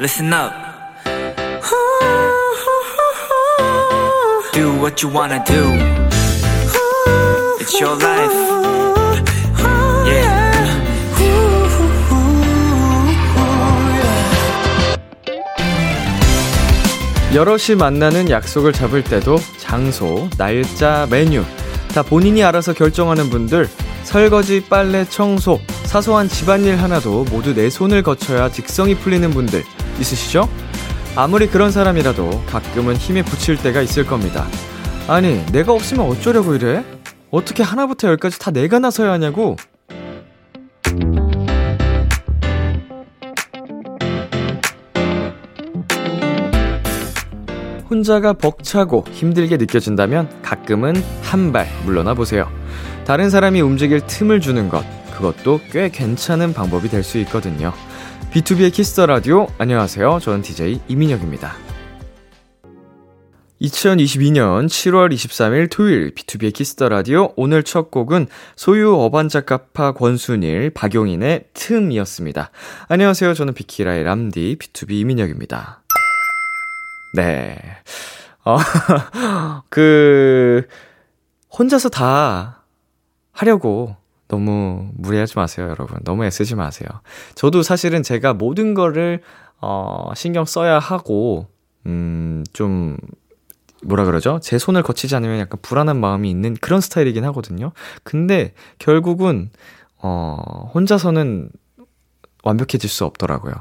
listen up. Do what you wanna do. It's your life. Yeah. 여럿이 만나는 약속을 잡을 때도 장소, 날짜, 메뉴 다 본인이 알아서 결정하는 분들 설거지, 빨래, 청소, 사소한 집안일 하나도 모두 내 손을 거쳐야 직성이 풀리는 분들 있으시죠? 아무리 그런 사람이라도 가끔은 힘에 부칠 때가 있을 겁니다. 아니, 내가 없으면 어쩌려고 이래? 어떻게 하나부터 열까지 다 내가 나서야 하냐고? 혼자가 벅차고 힘들게 느껴진다면 가끔은 한 발 물러나 보세요. 다른 사람이 움직일 틈을 주는 것, 그것도 꽤 괜찮은 방법이 될 수 있거든요. B2B의 키스터 라디오, 안녕하세요. 저는 DJ 이민혁입니다. 2022년 7월 23일 토요일 B2B의 키스터 라디오 오늘 첫 곡은 소유 어반자카파 권순일 박용인의 틈이었습니다. 안녕하세요. 저는 비키라의 람디 BTOB 이민혁입니다. 네. 어, 그, 혼자서 다 하려고 너무 무리하지 마세요, 여러분. 너무 애쓰지 마세요. 저도 사실은 제가 모든 거를, 어, 신경 써야 하고, 음, 좀, 뭐라 그러죠? 제 손을 거치지 않으면 약간 불안한 마음이 있는 그런 스타일이긴 하거든요. 근데 결국은, 어, 혼자서는 완벽해질 수 없더라고요.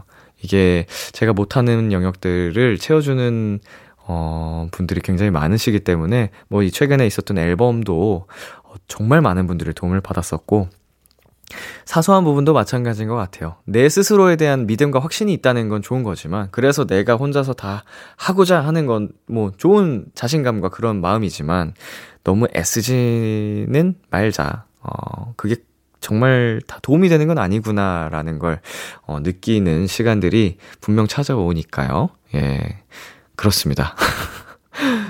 이게 제가 못하는 영역들을 채워주는 어, 분들이 굉장히 많으시기 때문에 뭐 이 최근에 있었던 앨범도 어, 정말 많은 분들의 도움을 받았었고 사소한 부분도 마찬가지인 것 같아요. 내 스스로에 대한 믿음과 확신이 있다는 건 좋은 거지만, 그래서 내가 혼자서 다 하고자 하는 건 뭐 좋은 자신감과 그런 마음이지만, 너무 애쓰지는 말자. 어, 그게 정말 다 도움이 되는 건 아니구나라는 걸 어, 느끼는 시간들이 분명 찾아오니까요. 예. 그렇습니다.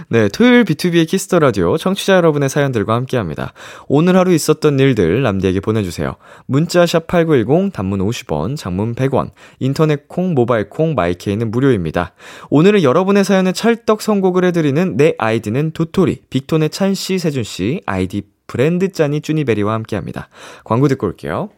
네, 토요일 B2B의 키스터 라디오 청취자 여러분의 사연들과 함께 합니다. 오늘 하루 있었던 일들 람디에게 보내주세요. 문자 sharp 8910 단문 50원, 장문 100원, 인터넷 콩, 모바일 콩, 마이케이는 무료입니다. 오늘은 여러분의 사연에 찰떡 선곡을 해드리는 내 아이디는 도토리, 빅톤의 찬 씨, 세준 씨, 아이디 브랜드 짠이 쭈니베리와 함께 합니다. 광고 듣고 올게요.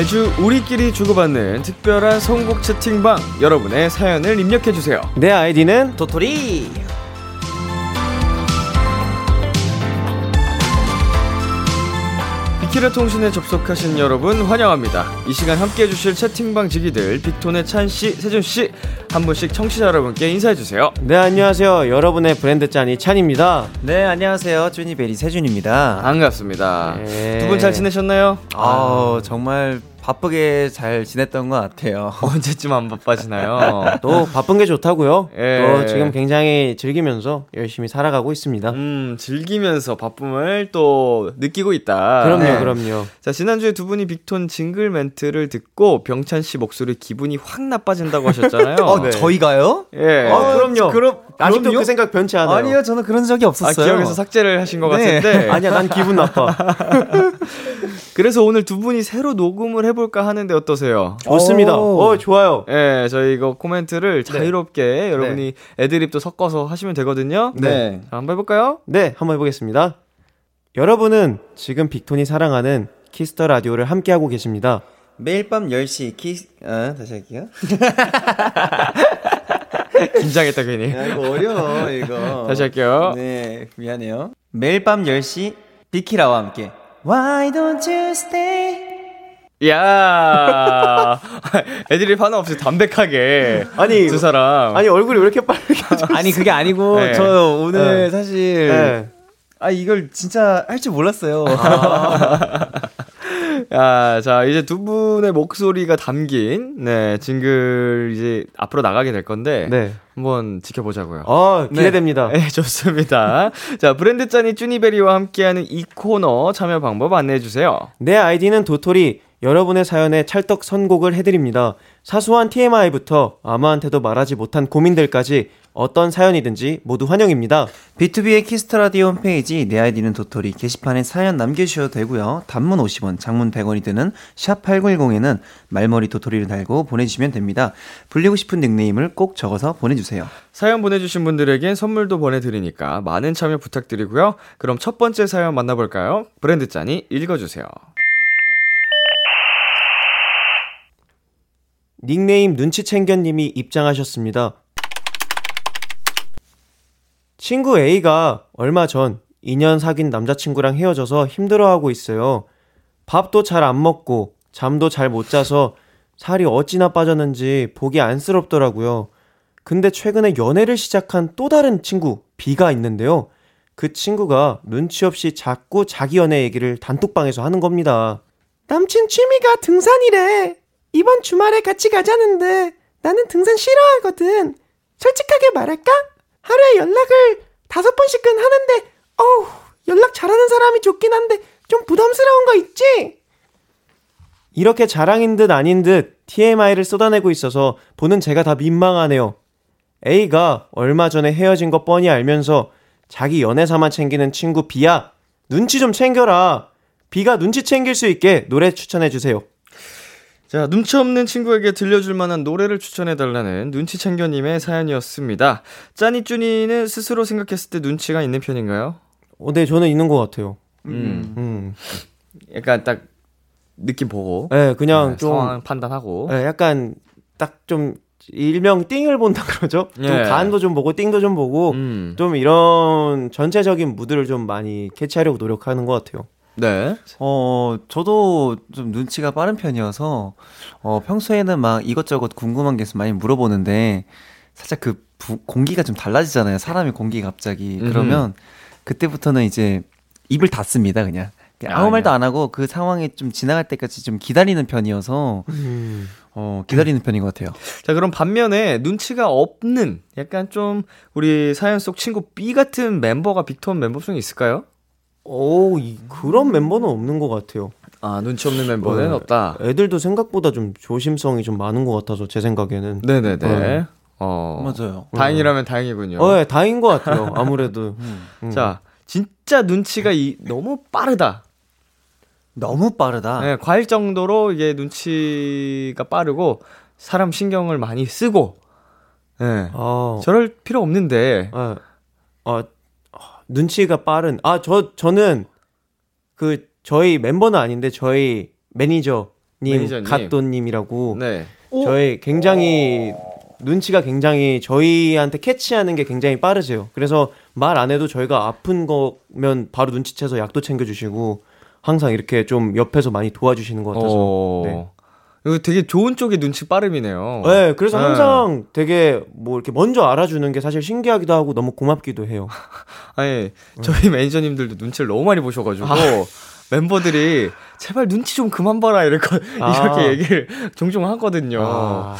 매주 우리끼리 주고받는 특별한 선곡 채팅방 여러분의 사연을 입력해 주세요. 내 아이디는 도토리. 비키라 통신에 접속하신 여러분 환영합니다. 이 시간 함께 해주실 채팅방 지기들 빅톤의 찬 씨, 세준 씨 한 분씩 청취자 여러분께 인사해 주세요. 네, 안녕하세요. 여러분의 브랜드 짠이 찬입니다. 네, 안녕하세요. 쭈니베리 세준입니다. 반갑습니다. 네. 두분 잘 지내셨나요? 아, 정말 바쁘게 잘 지냈던 것 같아요. 언제쯤 안 바빠지나요? 또 바쁜 게 좋다고요. 예. 또 지금 굉장히 즐기면서 열심히 살아가고 있습니다. 음, 즐기면서 바쁨을 또 느끼고 있다. 그럼요, 네. 그럼요. 자, 지난주에 두 분이 빅톤 징글 멘트를 듣고 병찬 씨 목소리 기분이 확 나빠진다고 하셨잖아요. 어, 저희가요? 예. 아, 그럼요. 그럼, 아직도? 그 생각 변치 않아요. 아니요, 저는 그런 적이 아, 없었어요. 기억에서 삭제를 하신 것 네. 같은데. 아니야, 난 기분 나빠. 그래서 오늘 두 분이 새로 녹음을 해볼까 하는데 어떠세요? 좋습니다. 오. 어, 좋아요. 예, 저희 이거 코멘트를 자유롭게 여러분이 애드립도 섞어서 하시면 되거든요. 네. 자, 한번 해볼까요? 네, 한번 해보겠습니다. 여러분은 지금 빅톤이 사랑하는 Kiss the Radio를 함께하고 계십니다. 매일 밤 10시 키, 아, 다시 할게요. 긴장했다 괜히. 야, 이거 어려워, 이거. 다시 할게요. 네, 미안해요. 매일 밤 10시 비키라와 함께 Why don't you stay? 야 애드립 하나 없이 담백하게 아니, 두 사람 아니 얼굴이 왜 이렇게 빨개져? 아니 그게 아니고 네. 저 오늘 네. 사실 네. 아 이걸 진짜 할 줄 몰랐어요. 야, 자, 이제 두 분의 목소리가 담긴, 네, 징글 이제 앞으로 나가게 될 건데, 네. 한번 지켜보자고요. 아 기대됩니다. 네, 좋습니다. 자, 브랜드 짠이 쭈니베리와 함께하는 이 코너 참여 방법 안내해주세요. 내 아이디는 도토리. 여러분의 사연에 찰떡 선곡을 해드립니다. 사소한 TMI부터 아무한테도 말하지 못한 고민들까지 어떤 사연이든지 모두 환영입니다. B2B의 키스터 라디오 홈페이지 내 아이디는 도토리 게시판에 사연 남겨주셔도 되고요. 단문 50원, 장문 100원이 드는 sharp 8910에는 말머리 도토리를 달고 보내주시면 됩니다. 불리고 싶은 닉네임을 꼭 적어서 보내주세요. 사연 보내주신 분들에겐 선물도 보내드리니까 많은 참여 부탁드리고요. 그럼 첫 번째 사연 만나볼까요? 브랜드 짠이 읽어주세요. 닉네임 눈치챙겨님이 입장하셨습니다. 친구 A가 얼마 전 2년 사귄 남자친구랑 헤어져서 힘들어하고 있어요. 밥도 잘 안 먹고 잠도 잘 못 자서 살이 어찌나 빠졌는지 보기 안쓰럽더라고요. 근데 최근에 연애를 시작한 또 다른 친구 B가 있는데요. 그 친구가 눈치 없이 자꾸 자기 연애 얘기를 단톡방에서 하는 겁니다. 남친 취미가 등산이래. 이번 주말에 같이 가자는데 나는 등산 싫어하거든. 솔직하게 말할까? 하루에 연락을 다섯 번씩은 하는데 어우 연락 잘하는 사람이 좋긴 한데 좀 부담스러운 거 있지? 이렇게 자랑인 듯 아닌 듯 TMI를 쏟아내고 있어서 보는 제가 다 민망하네요. A가 얼마 전에 헤어진 거 뻔히 알면서 자기 연애사만 챙기는 친구 B야 눈치 좀 챙겨라. B가 눈치 챙길 수 있게 노래 추천해 주세요. 자, 눈치 없는 친구에게 들려줄 만한 노래를 추천해달라는 눈치챙겨님의 사연이었습니다. 짜니쭈니는 스스로 생각했을 때 눈치가 있는 편인가요? 어, 네, 저는 있는 것 같아요. 음. 음. 약간 딱 느낌 보고 네, 그냥 네, 좀 상황 판단하고 네, 약간 딱 좀 일명 띵을 본다 그러죠. 좀 예. 간도 좀 보고 띵도 좀 보고 음. 좀 이런 전체적인 무드를 좀 많이 캐치하려고 노력하는 것 같아요. 네. 어, 저도 좀 눈치가 빠른 편이어서, 어, 평소에는 막 이것저것 궁금한 게 있으면 많이 물어보는데, 살짝 그 부- 공기가 좀 달라지잖아요. 사람의 공기가 갑자기. 그러면, 그때부터는 이제 입을 닫습니다, 그냥. 그냥 아무 아, 말도 네. 안 하고 그 상황이 좀 지나갈 때까지 좀 기다리는 편이어서, 어, 기다리는 편인 것 같아요. 자, 그럼 반면에 눈치가 없는 약간 좀 우리 사연 속 친구 B 같은 멤버가 빅톤 멤버 중에 있을까요? 오, 이, 그런 멤버는 없는 것 같아요. 아, 눈치 없는 멤버는 네. 없다. 애들도 생각보다 좀 조심성이 좀 많은 것 같아서 제 생각에는. 네네네. 네. 어. 맞아요. 다행이라면 다행이군요. 어, 네, 다행인 것 같아요. 아무래도. 음. 자, 진짜 눈치가 이, 너무 빠르다. 너무 빠르다. 네, 과일 정도로 이게 눈치가 빠르고 사람 신경을 많이 쓰고. 네. 아, 저럴 필요 없는데. 아, 아, 눈치가 빠른. 아, 저, 저는 그 저희 멤버는 아닌데 저희 매니저님, 매니저님. 갓돈님이라고 네. 저희 굉장히 눈치가 굉장히 저희한테 캐치하는 게 굉장히 빠르세요. 그래서 말 안 해도 저희가 아픈 거면 바로 눈치채서 약도 챙겨주시고 항상 이렇게 좀 옆에서 많이 도와주시는 것 같아서. 어. 네. 이거 되게 좋은 쪽의 눈치 빠름이네요. 네, 그래서 네. 항상 되게 뭐 이렇게 먼저 알아주는 게 사실 신기하기도 하고 너무 고맙기도 해요. 아니, 저희 매니저님들도 눈치를 너무 많이 보셔가지고, 멤버들이 제발 눈치 좀 그만 봐라, 이렇게, 아. 이렇게 얘기를 종종 하거든요. 아,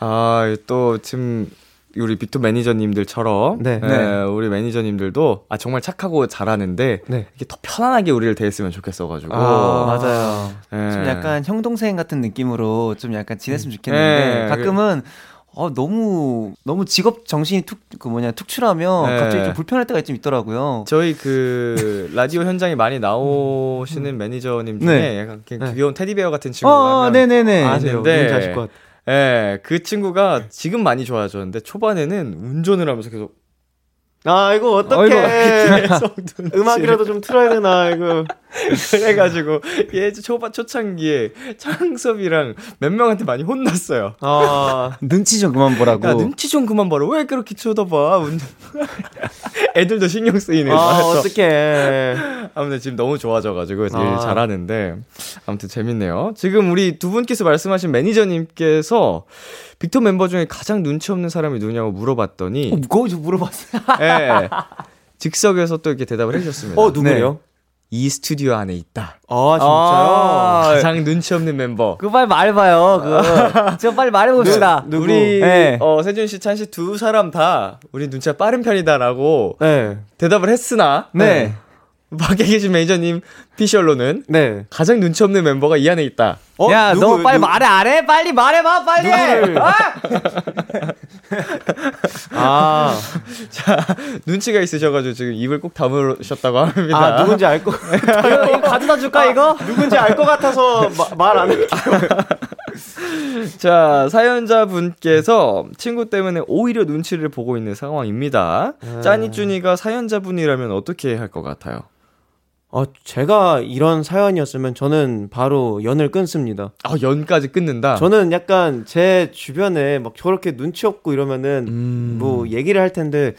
아, 또 지금 우리 빅토 매니저님들처럼 네. 네, 우리 매니저님들도 아 정말 착하고 잘하는데 네. 이게 더 편안하게 우리를 대했으면 좋겠어가지고 아, 맞아요. 예. 좀 약간 형 동생 같은 느낌으로 좀 약간 지냈으면 좋겠는데 네. 가끔은 어 너무 너무 직업 정신이 툭 그 뭐냐 툭출하면 네. 갑자기 좀 불편할 때가 좀 있더라고요. 저희 그 라디오 현장에 많이 나오시는 매니저님 중에 네. 약간 네. 귀여운 테디베어 같은 친구가 어, 네네네. 아세요? 근데- 누군지 아실 것 같아요. 예, 그 친구가 지금 많이 좋아졌는데 초반에는 운전을 하면서 계속 아, 이거 눈치를 음악이라도 좀 틀어야 되나, 이거. 그래가지고 얘 초반 초창기에 창섭이랑 몇 명한테 많이 혼났어요. 아, 눈치 좀 그만 보라고. 야 눈치 좀 그만 봐라. 왜 그렇게 쳐다봐? 운전. 애들도 신경 쓰이네. 아, 어떡해. 아무튼 지금 너무 좋아져가지고 일 아. 잘하는데 아무튼 재밌네요. 지금 우리 두 분께서 말씀하신 매니저님께서 빅터 멤버 중에 가장 눈치 없는 사람이 누구냐고 물어봤더니 그거 좀 물어봤어요. 예, 즉석에서 또 이렇게 대답을 해주셨습니다. 어, 누구예요? 이 스튜디오 안에 있다. 아, 진짜요? 아, 가장 눈치 없는 멤버. 그 빨리 말해봐요. 그. 저 빨리 말해봅시다. 누구? 우리 네. 어, 세준 씨, 찬 씨 두 사람 다 우리 눈치가 빠른 편이다라고 네. 대답을 했으나 네. 밖에 계신 매니저님 피셜로는 네. 가장 눈치 없는 멤버가 이 안에 있다. 어, 야, 누구, 너 빨리 누- 말해, 안 해? 빨리 말해 봐, 빨리! 누구를? 아! 아, 자, 눈치가 있으셔 가지고 지금 입을 꼭 다물으셨다고 합니다. 아, 누군지 알 거, 이거, 이거 가져다 줄까, 이거? 누군지 알 것 같아서 말 안 할게요. 자, 사연자분께서 친구 때문에 오히려 눈치를 보고 있는 상황입니다. 아. 짜니쭈니가 사연자분이라면 어떻게 할 것 같아요? 어, 제가 이런 사연이었으면 저는 바로 연을 끊습니다. 아, 연까지 끊는다? 저는 약간 제 주변에 막 저렇게 눈치 없고 이러면은 음. 뭐 얘기를 할 텐데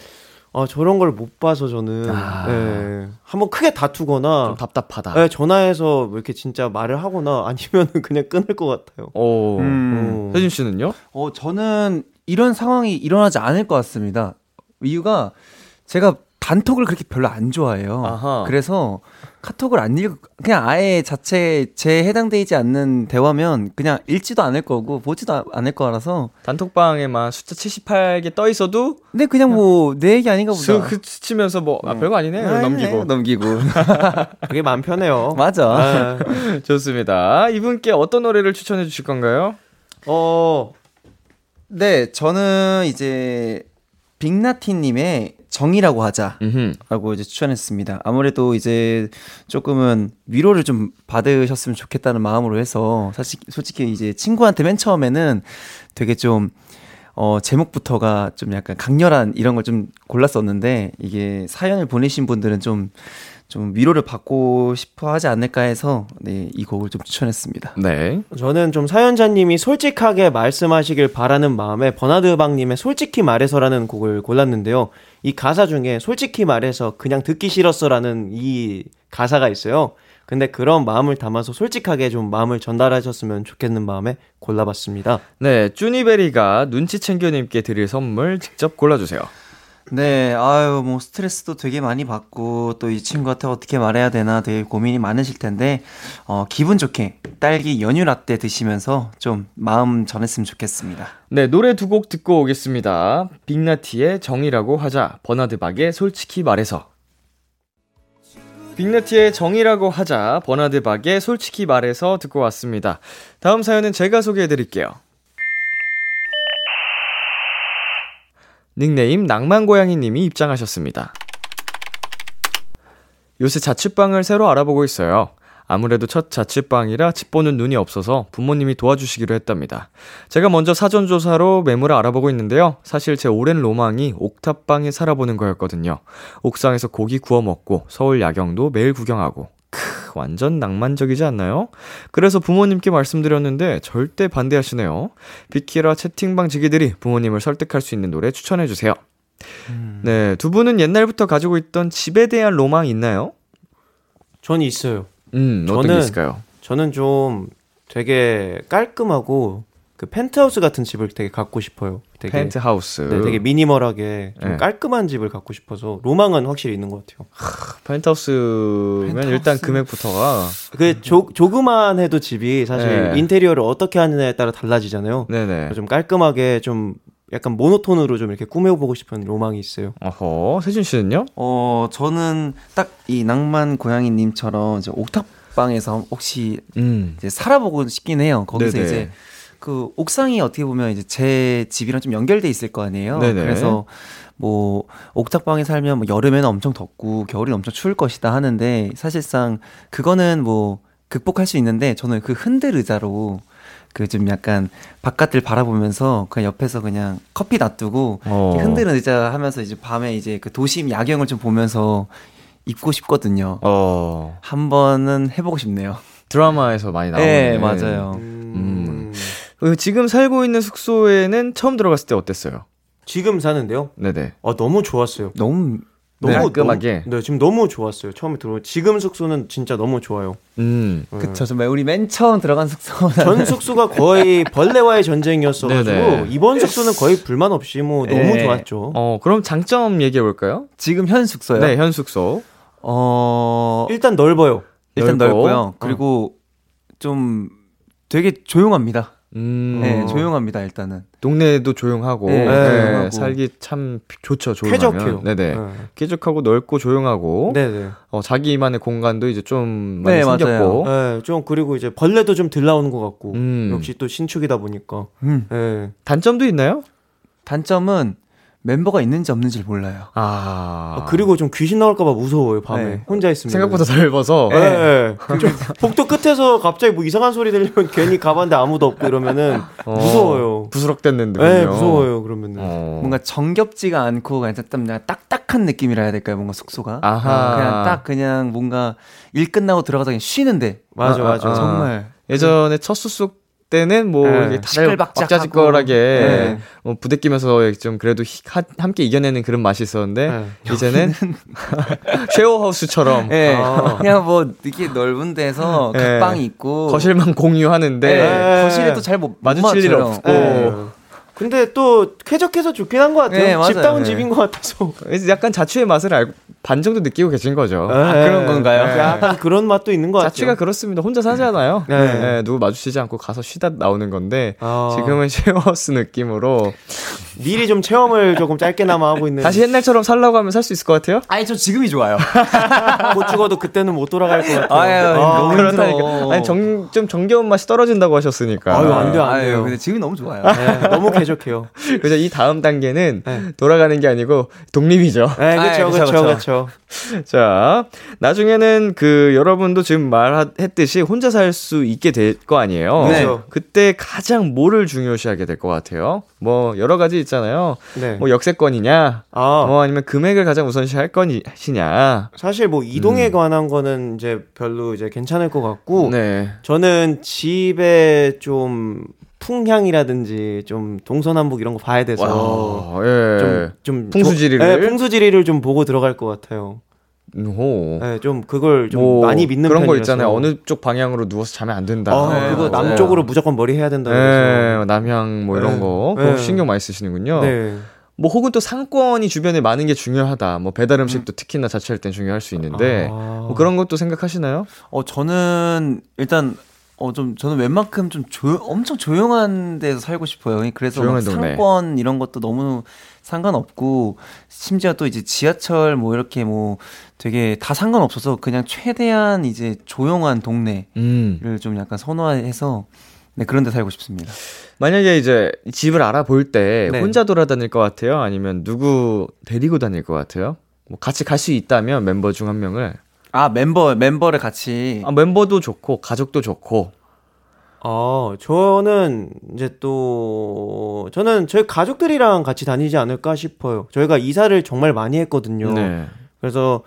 아 저런 걸 못 봐서 저는 아. 예. 한번 크게 다투거나 좀 답답하다. 예, 전화해서 뭐 이렇게 진짜 말을 하거나 아니면은 그냥 끊을 것 같아요. 오. 음. 세준 씨는요? 어, 저는 이런 상황이 일어나지 않을 것 같습니다. 이유가 제가 단톡을 그렇게 별로 안 좋아해요. 아하. 그래서 카톡을 안 읽, 그냥 아예 자체 제 해당되지 않는 대화면 그냥 읽지도 않을 거고 보지도 아- 않을 거라서. 단톡방에만 숫자 78개 떠 있어도 근데 그냥 뭐 내 얘기 아닌가 보다. 슥 스치면서 뭐, 아, 별거 아니네. 아, 넘기고. 넘기고. 그게 마음 편해요. 맞아. 예. 좋습니다. 이분께 어떤 노래를 추천해 주실 건가요? 어, 네, 저는 이제 빅나티님의 정이라고 하자. 음흠. 라고 이제 추천했습니다. 아무래도 이제 조금은 위로를 좀 받으셨으면 좋겠다는 마음으로 해서 사실 솔직히 이제 친구한테 맨 처음에는 되게 좀 어, 제목부터가 좀 약간 강렬한 이런 걸 좀 골랐었는데 이게 사연을 보내신 분들은 좀, 좀 위로를 받고 싶어 하지 않을까 해서 네, 이 곡을 좀 추천했습니다. 네. 저는 좀 사연자님이 솔직하게 말씀하시길 바라는 마음에 버나드방님의 솔직히 말해서라는 곡을 골랐는데요. 이 가사 중에 솔직히 말해서 그냥 듣기 싫었어라는 이 가사가 있어요. 근데 그런 마음을 담아서 솔직하게 좀 마음을 전달하셨으면 좋겠는 마음에 골라봤습니다. 네, 쭈니베리가 눈치 챙겨님께 드릴 선물 직접 골라주세요. 네, 아유, 뭐, 스트레스도 되게 많이 받고, 또 이 친구한테 어떻게 말해야 되나 되게 고민이 많으실 텐데, 어, 기분 좋게 딸기 연유 라떼 드시면서 좀 마음 전했으면 좋겠습니다. 네, 노래 두 곡 듣고 오겠습니다. 빅나티의 정이라고 하자, 버나드 박의 솔직히 말해서. 빅나티의 정이라고 하자, 버나드 박의 솔직히 말해서 듣고 왔습니다. 다음 사연은 제가 소개해 드릴게요. 닉네임 낭만고양이님이 입장하셨습니다. 요새 자취방을 새로 알아보고 있어요. 아무래도 첫 자취방이라 집 보는 눈이 없어서 부모님이 도와주시기로 했답니다. 제가 먼저 사전조사로 매물을 알아보고 있는데요. 사실 제 오랜 로망이 옥탑방에 살아보는 거였거든요. 옥상에서 고기 구워 먹고 서울 야경도 매일 구경하고. 크, 완전 낭만적이지 않나요? 그래서 부모님께 말씀드렸는데 절대 반대하시네요. 비키라 채팅방 지기들이 부모님을 설득할 수 있는 노래 추천해주세요. 네, 두 분은 옛날부터 가지고 있던 집에 대한 로망 있나요? 전 있어요. 음, 어떤 게 저는 있을까요? 저는 좀 되게 깔끔하고 그 펜트하우스 같은 집을 되게 갖고 싶어요. 되게 펜트하우스. 네, 되게 미니멀하게 좀 네. 깔끔한 집을 갖고 싶어서 로망은 확실히 있는 것 같아요. 펜트하우스면 펜트하우스. 일단 금액부터가 그 조, 조그만 해도 집이 사실 네. 인테리어를 어떻게 하느냐에 따라 달라지잖아요. 네네. 좀 깔끔하게 좀 약간 모노톤으로 좀 이렇게 꾸며보고 싶은 로망이 있어요. 어허, 세준 씨는요? 어, 저는 딱 이 낭만 고양이님처럼 이제 옥탑방에서 혹시 음. 이제 살아보고 싶긴 해요. 거기서 네네. 이제 그 옥상이 어떻게 보면 이제 제 집이랑 좀 연결돼 있을 거 아니에요. 네네. 그래서 뭐 옥탑방에 살면 뭐 여름에는 엄청 덥고 겨울엔 엄청 추울 것이다 하는데 사실상 그거는 뭐 극복할 수 있는데 저는 그 흔들 의자로 그 좀 약간 바깥을 바라보면서 그냥 옆에서 그냥 커피 놔두고 어. 흔드는 의자 하면서 이제 밤에 이제 그 도심 야경을 좀 보면서 입고 싶거든요. 어. 한 번은 해보고 싶네요. 드라마에서 많이 나오는. 네, 맞아요. 음. 어, 지금 살고 있는 숙소에는 처음 들어갔을 때 어땠어요? 지금 사는데요. 네네. 아, 너무 좋았어요. 너무 너무 깔끔하게. 너무, 네, 지금 너무 좋았어요. 처음에 들어. 지금 숙소는 진짜 너무 좋아요. 음. 그쵸. 정말 우리 맨 처음 들어간 숙소보다 전 숙소가 거의 벌레와의 전쟁이었어가지고 네네. 이번 숙소는 거의 불만 없이 뭐 너무 네. 좋았죠. 어, 그럼 장점 얘기해 볼까요? 지금 현 숙소요. 네, 현 숙소. 어 일단 넓어요. 일단 넓고. 넓고요. 그리고 좀 되게 조용합니다. 음. 네, 조용합니다. 일단은. 동네도 조용하고, 네, 네, 조용하고. 살기 참 좋죠. 조용하면. 쾌적해요. 네네. 네. 쾌적하고 넓고 조용하고, 네네. 어, 자기만의 공간도 이제 좀 많이 네, 생겼고, 네, 좀 그리고 이제 벌레도 좀덜 나오는 것 같고 음. 역시 또 신축이다 보니까. 음. 네. 단점도 있나요? 단점은 멤버가 있는지 없는지를 몰라요. 아, 아, 그리고 좀 귀신 나올까봐 무서워요 밤에 네. 혼자 있으면. 생각보다 넓어서, 네. 네. 좀 복도 끝에서 갑자기 뭐 이상한 소리 들리면 괜히 가봤는데 아무도 없고 이러면은 어, 무서워요. 부스럭댔는데. 네, 무서워요 그러면은. 어. 뭔가 정겹지가 않고 그냥 딱딱한 느낌이라 해야 될까요? 뭔가 숙소가. 아하. 그냥 딱 그냥 뭔가 일 끝나고 들어가서 그냥 쉬는데. 맞아, 아, 맞아. 아, 아. 정말. 예전에 첫 숙소 때는 뭐 네. 다들. 왁자지껄하게 네. 뭐 부대끼면서 좀 그래도 히- 하- 함께 이겨내는 그런 맛이 있었는데 네. 이제는 쉐어하우스처럼 예. 아. 그냥 뭐 이렇게 넓은 데서 예. 각방이 있고 거실만 공유하는데 네. 네. 거실에 또 잘 못 마주칠 일 없고. 네. 근데 또 쾌적해서 좋긴 한 것 같아요. 네. 집다운 네. 집인 것 같아서. 약간 자취의 맛을 알고 반 정도 느끼고 계신 거죠. 아, 그런 건가요? 약간 그런 맛도 있는 것 같아요. 자취가 그렇습니다. 혼자 사잖아요. 네. 네, 누구 마주치지 않고 가서 쉬다 나오는 건데 아. 지금은 쉐어하우스 느낌으로 미리 좀 체험을 조금 짧게나마 하고 있는. 다시 옛날처럼 살라고 하면 살 수 있을 것 같아요. 아니 저 지금이 좋아요. 못 죽어도 그때는 못 돌아갈 것 같아요. 아유, 너무 그렇다니까. 아니 정, 좀 정겨운 맛이 떨어진다고 하셨으니까. 아유, 안 돼요, 안 아유, 돼요. 근데 지금이 너무 좋아요. 네, 너무 쾌적해요. 그래서 이 다음 단계는 네. 돌아가는 게 아니고 독립이죠. 네, 아, 그쵸, 그쵸, 그쵸, 그쵸. 그쵸. 자, 나중에는 그 여러분도 지금 말했듯이 혼자 살 수 있게 될 거 아니에요. 네. 그때 가장 뭐를 중요시하게 될 것 같아요? 뭐 여러 가지 있잖아요. 네. 뭐 역세권이냐, 아, 뭐 아니면 금액을 가장 우선시 할 것이냐. 사실 뭐 이동에 관한 거는 이제 별로 이제 괜찮을 것 같고, 네. 저는 집에 좀 풍향이라든지 좀 동서남북 이런 거 봐야 돼서 와, 예. 좀, 좀 풍수지리를? 조- 네, 풍수지리를 좀 보고 들어갈 것 같아요. 호. 네, 좀 그걸 좀 뭐 많이 믿는 그런 거 편이라서. 있잖아요. 어느 쪽 방향으로 누워서 자면 안 된다. 아, 네, 그거 맞아요. 남쪽으로 무조건 머리 해야 된다. 네, 남향 뭐 이런 네. 거 네. 그거 신경 많이 쓰시는군요. 네. 뭐 혹은 또 상권이 주변에 많은 게 중요하다. 뭐 배달 음식도 특히나 자취할 땐 중요할 수 있는데 아. 뭐 그런 것도 생각하시나요? 어 저는 일단 어 좀 저는 웬만큼 좀 조, 엄청 조용한 데서 살고 싶어요. 그래서 조용한. 상권 이런 것도 너무 상관없고 심지어 또 이제 지하철 뭐 이렇게 뭐 되게 다 상관없어서 그냥 최대한 이제 조용한 동네를 음. 좀 약간 선호해서 네 그런 데 살고 싶습니다. 만약에 이제 집을 알아볼 때 네. 혼자 돌아다닐 것 같아요? 아니면 누구 데리고 다닐 것 같아요? 뭐 같이 갈 수 있다면 멤버 중 한 명을 아 멤버 멤버를 같이 아, 멤버도 좋고 가족도 좋고 아, 저는 이제 또 저는 저희 가족들이랑 같이 다니지 않을까 싶어요. 저희가 이사를 정말 많이 했거든요. 네. 그래서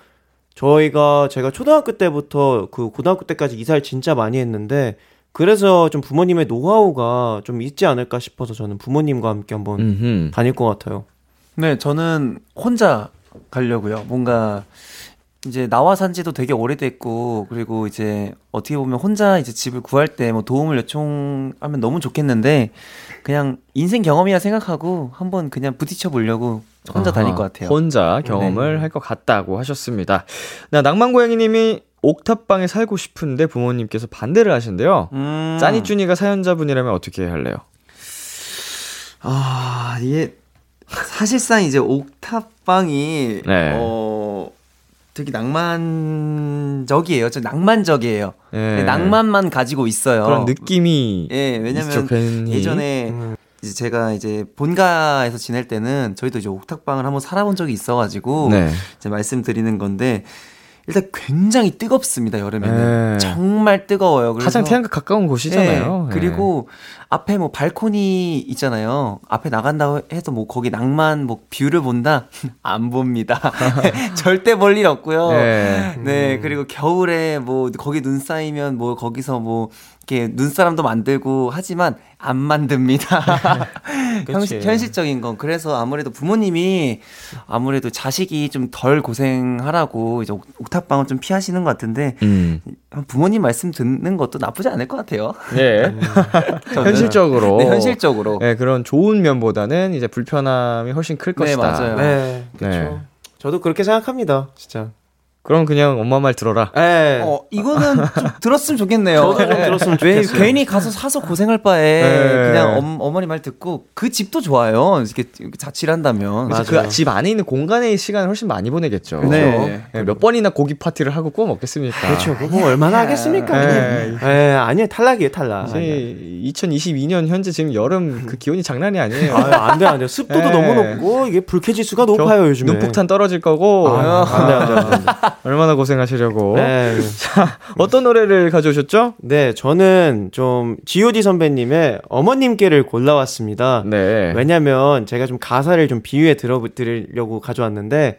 저희가 제가 초등학교 때부터 그 고등학교 때까지 이사를 진짜 많이 했는데 그래서 좀 부모님의 노하우가 좀 있지 않을까 싶어서 저는 부모님과 함께 한번 음흠. 다닐 것 같아요. 네, 저는 혼자 가려고요. 뭔가 이제 나와 산 지도 되게 오래됐고 그리고 이제 어떻게 보면 혼자 이제 집을 구할 때 뭐 도움을 요청하면 너무 좋겠는데 그냥 인생 경험이라 생각하고 한번 그냥 부딪혀 보려고 혼자 아하, 다닐 것 같아요. 혼자 경험을 할것 같다고 하셨습니다. 나 낭만 고양이님이 옥탑방에 살고 싶은데 부모님께서 반대를 하신대요. 음. 짜니쭈니가 사연자분이라면 어떻게 할래요? 아, 이게 사실상 이제 옥탑방이 네. 어 되게 낭만적이에요. 저 낭만적이에요. 예. 낭만만 가지고 있어요. 그런 느낌이 예, 왜냐면 괜히. 예전에 음. 이제 제가 이제 본가에서 지낼 때는 저희도 이제 옥탑방을 한번 살아본 적이 있어가지고 네. 이제 말씀드리는 건데 일단 굉장히 뜨겁습니다 여름에는 네. 정말 뜨거워요. 가장 태양과 가까운 곳이잖아요. 예, 그리고 앞에 뭐 발코니 있잖아요. 앞에 나간다고 해서 뭐 거기 낭만 뭐 view를 본다? 안 봅니다. 절대 볼 일 없고요. 네. 네, 그리고 겨울에 뭐 거기 눈 쌓이면 뭐 거기서 뭐 이렇게 눈사람도 만들고 하지만 안 만듭니다. 그치. 현실, 현실 적인 건. 그래서 아무래도 부모님이 아무래도 자식이 좀 덜 고생하라고 이제 옥- 옥탑방을 좀 피하시는 것 같은데 음. 부모님 말씀 듣는 것도 나쁘지 않을 것 같아요. 네. 현실적으로. 네, 현실적으로. 네, 그런 좋은 면보다는 이제 불편함이 훨씬 클 네, 것이다. 맞아요. 네, 그렇죠. 네. 저도 그렇게 생각합니다. 진짜. 그럼 그냥 엄마 말 들어라. 네. 어, 이거는 좀 들었으면 좋겠네요. 저도 좀 네. 들었으면 왜 좋겠어요. 괜히 가서 사서 고생할 바에 네. 그냥 엄, 어머니 말 듣고 그 집도 좋아요. 이렇게 자취를 한다면. 맞아요. 그 집 안에 있는 공간의 시간을 훨씬 많이 보내겠죠. 네. 네, 몇 번이나 고기 파티를 하고 구워 먹겠습니까? 그렇죠. 그거 뭐 얼마나 하겠습니까? 네. 네, 아니에요. 탈락이에요, 탈락. 이제 2022년 현재 지금 여름 그 기온이 장난이 아니에요. 아, 안 돼, 안 돼. 습도도 네. 너무 높고, 이게 불쾌지수가 높아요, 요즘에. 눈폭탄 떨어질 거고 아, 안 돼, 안 돼, 안 돼. 얼마나 고생하시려고. 네. 어떤 노래를 가져오셨죠? 네, 저는 좀 G.O.D 선배님의 어머님께를 골라왔습니다. 네. 왜냐면 제가 좀 가사를 좀 비유해 들어드리려고 가져왔는데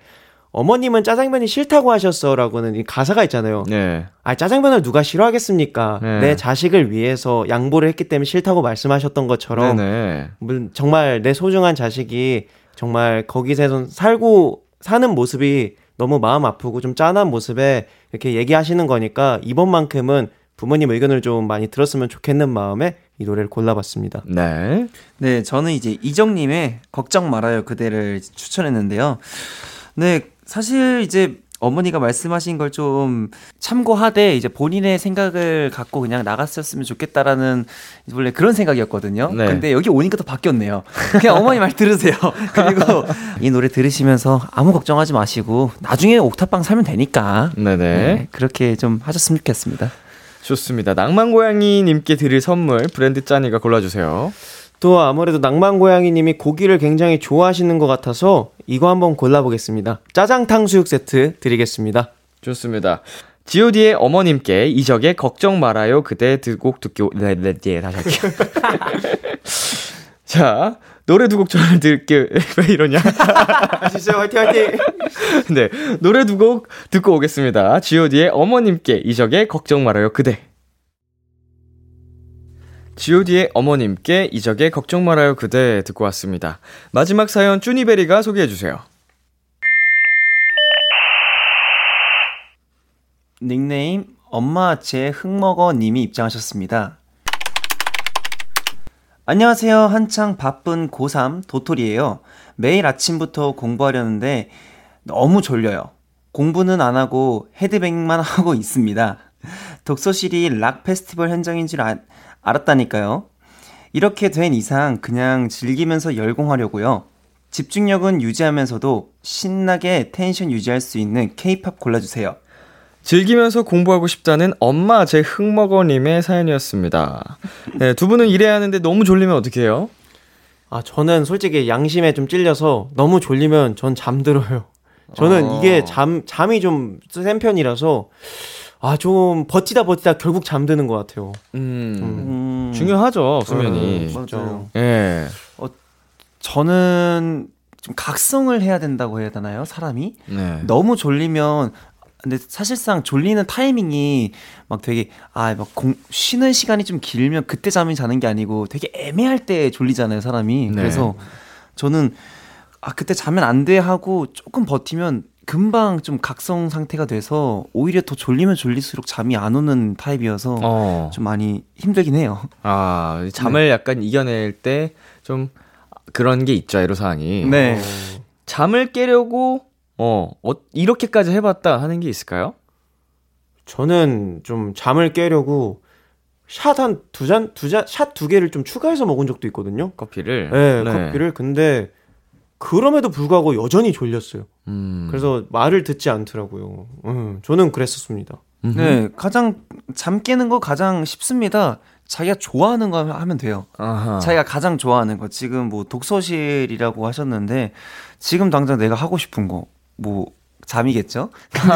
어머님은 짜장면이 싫다고 하셨어라고는 이 가사가 있잖아요. 네. 아 짜장면을 누가 싫어하겠습니까? 네. 내 자식을 위해서 양보를 했기 때문에 싫다고 말씀하셨던 것처럼 네네. 물- 정말 내 소중한 자식이 정말 거기서 살고 사는 모습이 너무 마음 아프고 좀 짠한 모습에 이렇게 얘기하시는 거니까 이번만큼은 부모님 의견을 좀 많이 들었으면 좋겠는 마음에 이 노래를 골라봤습니다. 네. 네, 저는 이제 이정님의 걱정 말아요 그대를 추천했는데요. 네, 사실 이제 어머니가 말씀하신 걸 좀 참고하되 이제 본인의 생각을 갖고 그냥 나갔었으면 좋겠다라는 원래 그런 생각이었거든요. 네. 근데 여기 오니까 또 바뀌었네요. 그냥 어머니 말 들으세요. 그리고 이 노래 들으시면서 아무 걱정하지 마시고 나중에 옥탑방 살면 되니까. 네네. 네, 그렇게 좀 하셨으면 좋겠습니다. 좋습니다. 낭만고양이님께 드릴 선물 브랜드 짠이가 골라주세요. 또 아무래도 낭만고양이님이 고기를 굉장히 좋아하시는 것 같아서 이거 한번 골라보겠습니다. 짜장 탕수육 세트 드리겠습니다. 좋습니다. god의 어머님께 이적의 걱정 말아요 그대 두 곡 듣기 네, 네, 네, 다시 할게요. 자 노래 두 곡 전을 들게 왜 이러냐? 아시죠? 화이팅 화이팅! 네 노래 두 곡 듣고 오겠습니다. god의 어머님께 이적의 걱정 말아요 그대. God의 어머님께 이적의 걱정 말아요 그대 듣고 왔습니다. 마지막 사연 쭈니베리가 소개해 주세요. 닉네임 엄마 제 흙먹어 님이 입장하셨습니다. 안녕하세요. 한창 바쁜 고3 도토리예요. 매일 아침부터 공부하려는데 너무 졸려요. 공부는 안 하고 헤드뱅만 하고 있습니다. 독서실이 락 페스티벌 현장인 줄 아- 알았다니까요. 이렇게 된 이상 그냥 즐기면서 열공하려고요. 집중력은 유지하면서도 신나게 텐션 유지할 수 있는 케이팝 골라주세요. 즐기면서 공부하고 싶다는 엄마 제 흙먹어님의 사연이었습니다. 네, 두 분은 일해야 하는데 너무 졸리면 어떻게 해요? 아 저는 솔직히 양심에 좀 찔려서 너무 졸리면 전 잠들어요. 저는 어. 이게 잠 잠이 좀 센 편이라서 아 좀 버티다 버티다 결국 잠드는 것 같아요. 음, 음, 중요하죠, 수면이. 음, 맞아요. 예. 저는 좀 각성을 해야 된다고 해야 되나요? 사람이 네. 너무 졸리면 근데 사실상 졸리는 타이밍이 막 되게 아막 쉬는 시간이 좀 길면 그때 잠이 자는 게 아니고 되게 애매할 때 졸리잖아요 사람이 네. 그래서 저는 아 그때 자면 안 돼 하고 조금 버티면 금방 좀 각성 상태가 돼서 오히려 더 졸리면 졸릴수록 잠이 안 오는 타입이어서 어. 좀 많이 힘들긴 해요. 아, 잠을 약간 이겨낼 때 좀 그런 게 있죠, 애로사항이. 네. 잠을 깨려고, 어, 어, 이렇게까지 해봤다 하는 게 있을까요? 저는 좀 잠을 깨려고 샷 한 두 잔, 두 잔, 샷 두 개를 좀 추가해서 먹은 적도 있거든요. 커피를. 네, 커피를. 근데 그럼에도 불구하고 여전히 졸렸어요. 음. 그래서 말을 듣지 않더라고요. 음, 저는 그랬었습니다. 음흠. 네, 가장 잠 깨는 거 가장 쉽습니다. 자기가 좋아하는 거 하면 돼요. 아하. 자기가 가장 좋아하는 거. 지금 뭐 독서실이라고 하셨는데 지금 당장 내가 하고 싶은 거 뭐 잠이겠죠?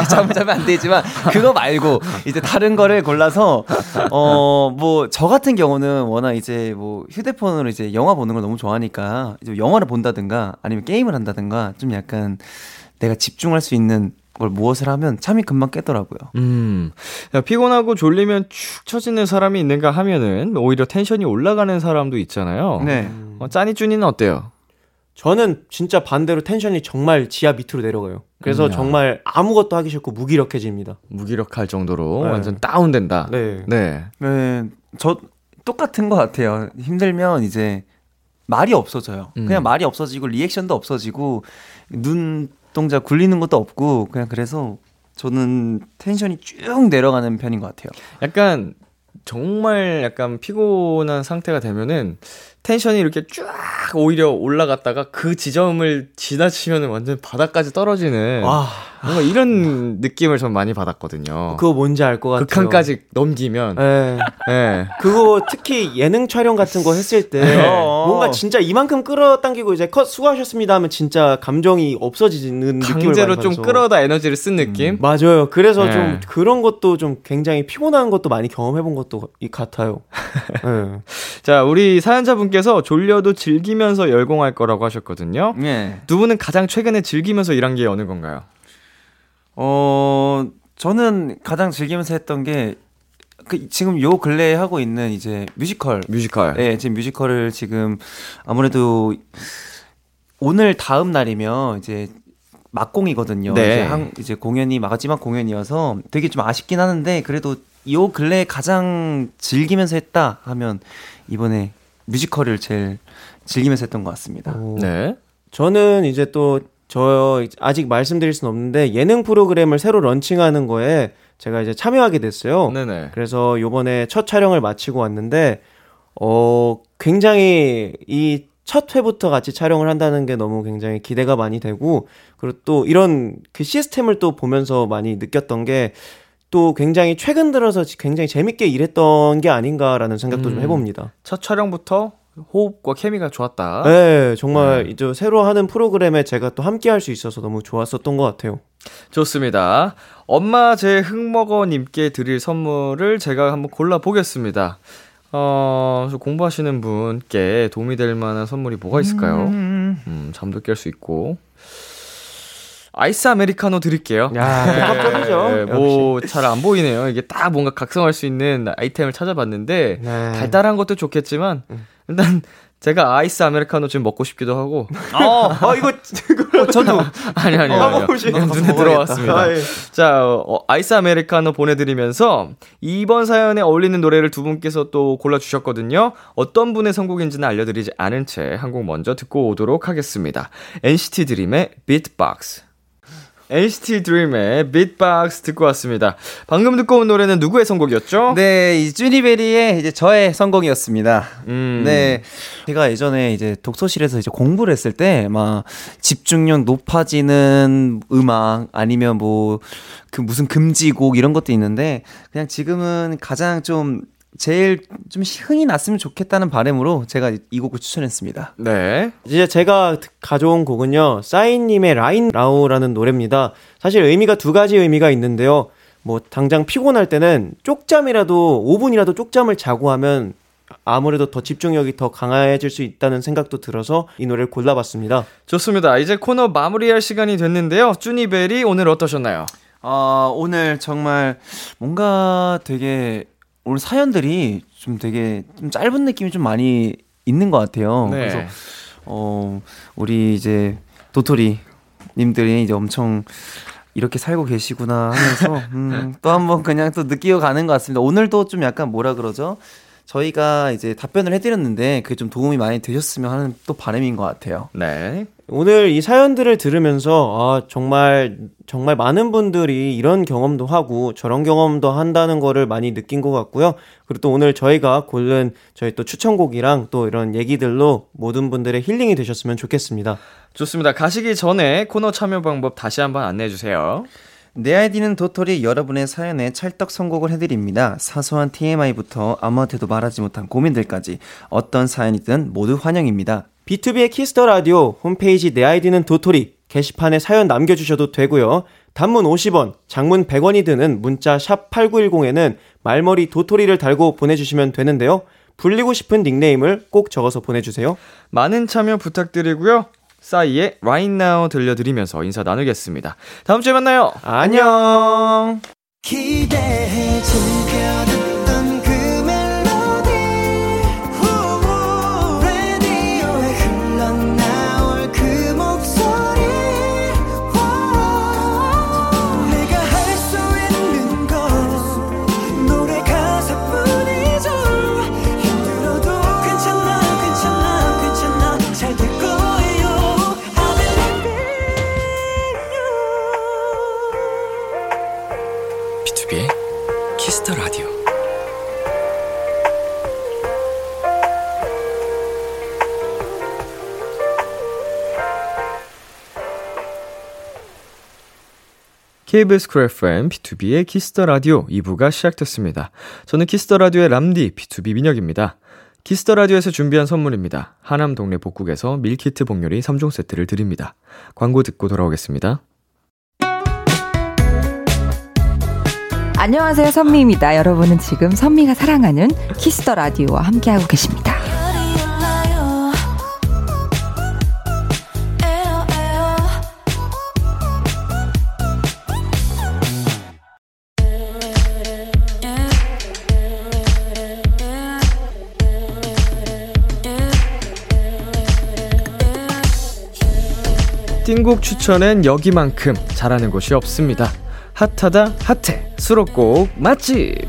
잠 자면 안 되지만 그거 말고 이제 다른 거를 골라서 어 뭐 저 같은 경우는 워낙 이제 뭐 휴대폰으로 이제 영화 보는 걸 너무 좋아하니까 이제 영화를 본다든가 아니면 게임을 한다든가 좀 약간 내가 집중할 수 있는 걸 무엇을 하면 잠이 금방 깨더라고요. 음. 야, 피곤하고 졸리면 축 처지는 사람이 있는가 하면은 오히려 텐션이 올라가는 사람도 있잖아요. 네. 어, 짜니 쭈니는 어때요? 저는 진짜 반대로 텐션이 정말 지하 밑으로 내려가요. 그래서 음. 정말 아무것도 하기 싫고 무기력해집니다. 무기력할 정도로 네. 완전 다운된다. 네. 네. 네, 저 똑같은 것 같아요. 힘들면 이제 말이 없어져요. 음. 그냥 말이 없어지고 리액션도 없어지고 눈 동작 굴리는 것도 없고 그냥 그래서 저는 텐션이 쭉 내려가는 편인 것 같아요. 약간 정말 약간 피곤한 상태가 되면은 텐션이 이렇게 쫙 오히려 올라갔다가 그 지점을 지나치면 완전 바닥까지 떨어지는 와, 뭔가 이런 느낌을 전 많이 받았거든요. 그거 뭔지 알 것 같아요. 극한까지 넘기면 네. 예. 그거 특히 예능 촬영 같은 거 했을 때 네. 뭔가 진짜 이만큼 끌어당기고 이제 컷 수고하셨습니다 하면 진짜 감정이 없어지는 느낌을 강제로 좀 받아서. 끌어다 에너지를 쓴 느낌? 맞아요. 그래서 네. 좀 그런 것도 좀 굉장히 피곤한 것도 많이 경험해 본 것도 이 같아요. 네. 자, 우리 사연자분께서 졸려도 즐기면서 열공할 거라고 하셨거든요. 네. 두 분은 가장 최근에 즐기면서 일한 게 어느 건가요? 어, 저는 가장 즐기면서 했던 게, 그, 지금 요 근래에 하고 있는 이제 뮤지컬. 뮤지컬. 네, 지금 뮤지컬을 지금 아무래도 오늘 다음 날이면 이제 막공이거든요. 네. 이제, 한, 이제 공연이 마지막 공연이어서 되게 좀 아쉽긴 하는데 그래도 요 근래에 가장 즐기면서 했다 하면 이번에 뮤지컬을 제일 즐기면서 했던 것 같습니다. 오. 네. 저는 이제 또 저 아직 말씀드릴 수는 없는데 예능 프로그램을 새로 런칭하는 거에 제가 이제 참여하게 됐어요. 네네. 그래서 요번에 첫 촬영을 마치고 왔는데 어 굉장히 이 첫 회부터 같이 촬영을 한다는 게 너무 굉장히 기대가 많이 되고 그리고 또 이런 그 시스템을 또 보면서 많이 느꼈던 게 또 굉장히 최근 들어서 굉장히 재밌게 일했던 게 아닌가라는 생각도 좀 음. 해봅니다. 첫 촬영부터 호흡과 케미가 좋았다. 네, 정말 네. 이제 새로 하는 프로그램에 제가 또 함께 할 수 있어서 너무 좋았었던 것 같아요. 좋습니다. 엄마 제 흑먹어님께 드릴 선물을 제가 한번 골라보겠습니다. 어, 저 공부하시는 분께 도움이 될 만한 선물이 뭐가 있을까요? 음, 잠도 깰 수 있고. 아이스 아메리카노 드릴게요. 야, 복합적이죠. 네, 뭐 잘 안 보이네요. 이게 딱 뭔가 각성할 수 있는 아이템을 찾아봤는데 네. 달달한 것도 좋겠지만 일단 제가 아이스 아메리카노 지금 먹고 싶기도 하고 어, 어 이거 저도 아니 아니 어, 아니요 눈에. 들어왔습니다. 아, 예. 자 어, 아이스 아메리카노 보내 드리면서 이번 사연에 어울리는 노래를 두 분께서 또 골라 주셨거든요. 어떤 분의 선곡인지는 알려 드리지 않은 채 한 곡 먼저 듣고 오도록 하겠습니다. NCT 드림의 비트박스. NCT 드림의 비트박스 듣고 왔습니다. 방금 듣고 온 노래는 누구의 선곡이었죠? 네, 이 쭈니베리의 이제 저의 선곡이었습니다. 음. 네. 제가 예전에 이제 독서실에서 이제 공부를 했을 때 막 집중력 높아지는 음악 아니면 뭐 그 무슨 금지곡 이런 것도 있는데 그냥 지금은 가장 좀 제일 좀 흥이 났으면 좋겠다는 바람으로 제가 이 곡을 추천했습니다. 네. 이제 제가 가져온 곡은요, 싸이님의 라인 라우라는 노래입니다. 사실 의미가 두 가지 의미가 있는데요. 뭐, 당장 피곤할 때는 쪽잠이라도, 5분이라도 쪽잠을 자고 하면 아무래도 더 집중력이 더 강해질 수 있다는 생각도 들어서 이 노래를 골라봤습니다. 좋습니다. 이제 코너 마무리할 시간이 됐는데요. 쭈니벨이 오늘 어떠셨나요? 아, 오늘 정말 뭔가 되게 오늘 사연들이 좀 되게 좀 짧은 느낌이 좀 많이 있는 것 같아요. 네. 그래서 어, 우리 이제 도토리 님들이 이제 엄청 이렇게 살고 계시구나 하면서 음, 또 한번 그냥 또 느끼어 가는 것 같습니다. 오늘도 좀 약간 뭐라 그러죠? 저희가 이제 답변을 해드렸는데 그게 좀 도움이 많이 되셨으면 하는 또 바람인 것 같아요. 네. 오늘 이 사연들을 들으면서 아 정말 정말 많은 분들이 이런 경험도 하고 저런 경험도 한다는 거를 많이 느낀 것 같고요. 그리고 또 오늘 저희가 고른 저희 또 추천곡이랑 또 이런 얘기들로 모든 분들의 힐링이 되셨으면 좋겠습니다. 좋습니다. 가시기 전에 코너 참여 방법 다시 한번 안내해 주세요. 내 아이디는 도토리 여러분의 사연에 찰떡 선곡을 해드립니다. 사소한 TMI부터 아무한테도 말하지 못한 고민들까지 어떤 사연이든 모두 환영입니다. B2B의 키스터 라디오 홈페이지 내 아이디는 도토리 게시판에 사연 남겨주셔도 되고요. 단문 50원, 장문 100원이 드는 문자 샵 8910에는 말머리 도토리를 달고 보내주시면 되는데요. 불리고 싶은 닉네임을 꼭 적어서 보내주세요. 많은 참여 부탁드리고요. 싸이의 Right Now 들려드리면서 인사 나누겠습니다. 다음 주에 만나요. 안녕. KBS 쿨 FM, B2B의 키스터 라디오 2부가 시작됐습니다. 저는 키스터 라디오의 람디, B2B 민혁입니다. Kiss the Radio에서 준비한 선물입니다. 하남 동네 복국에서 밀키트 복요리 3종 세트를 드립니다. 광고 듣고 돌아오겠습니다. 안녕하세요, 선미입니다. 여러분은 지금 선미가 사랑하는 Kiss the Radio와 함께하고 계십니다. 띵곡 추천엔 여기만큼 잘하는 곳이 없습니다. 핫하다 핫해 수록곡 맛집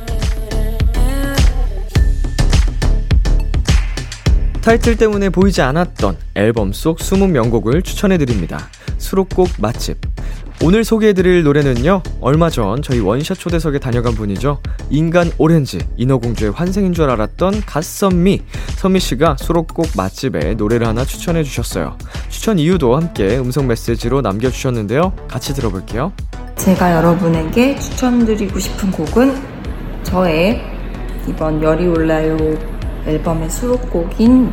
타이틀 때문에 보이지 않았던 앨범 속 20명곡을 추천해드립니다. 수록곡 맛집 오늘 소개해드릴 노래는요 얼마 전 저희 원샷 초대석에 다녀간 분이죠. 인간 오렌지 인어공주의 환생인 줄 알았던 갓선미 선미씨가 수록곡 맛집에 노래를 하나 추천해주셨어요. 추천 이유도 함께 음성 메시지로 남겨주셨는데요. 같이 들어볼게요. 제가 여러분에게 추천드리고 싶은 곡은 저의 이번 열이 올라요 앨범의 수록곡인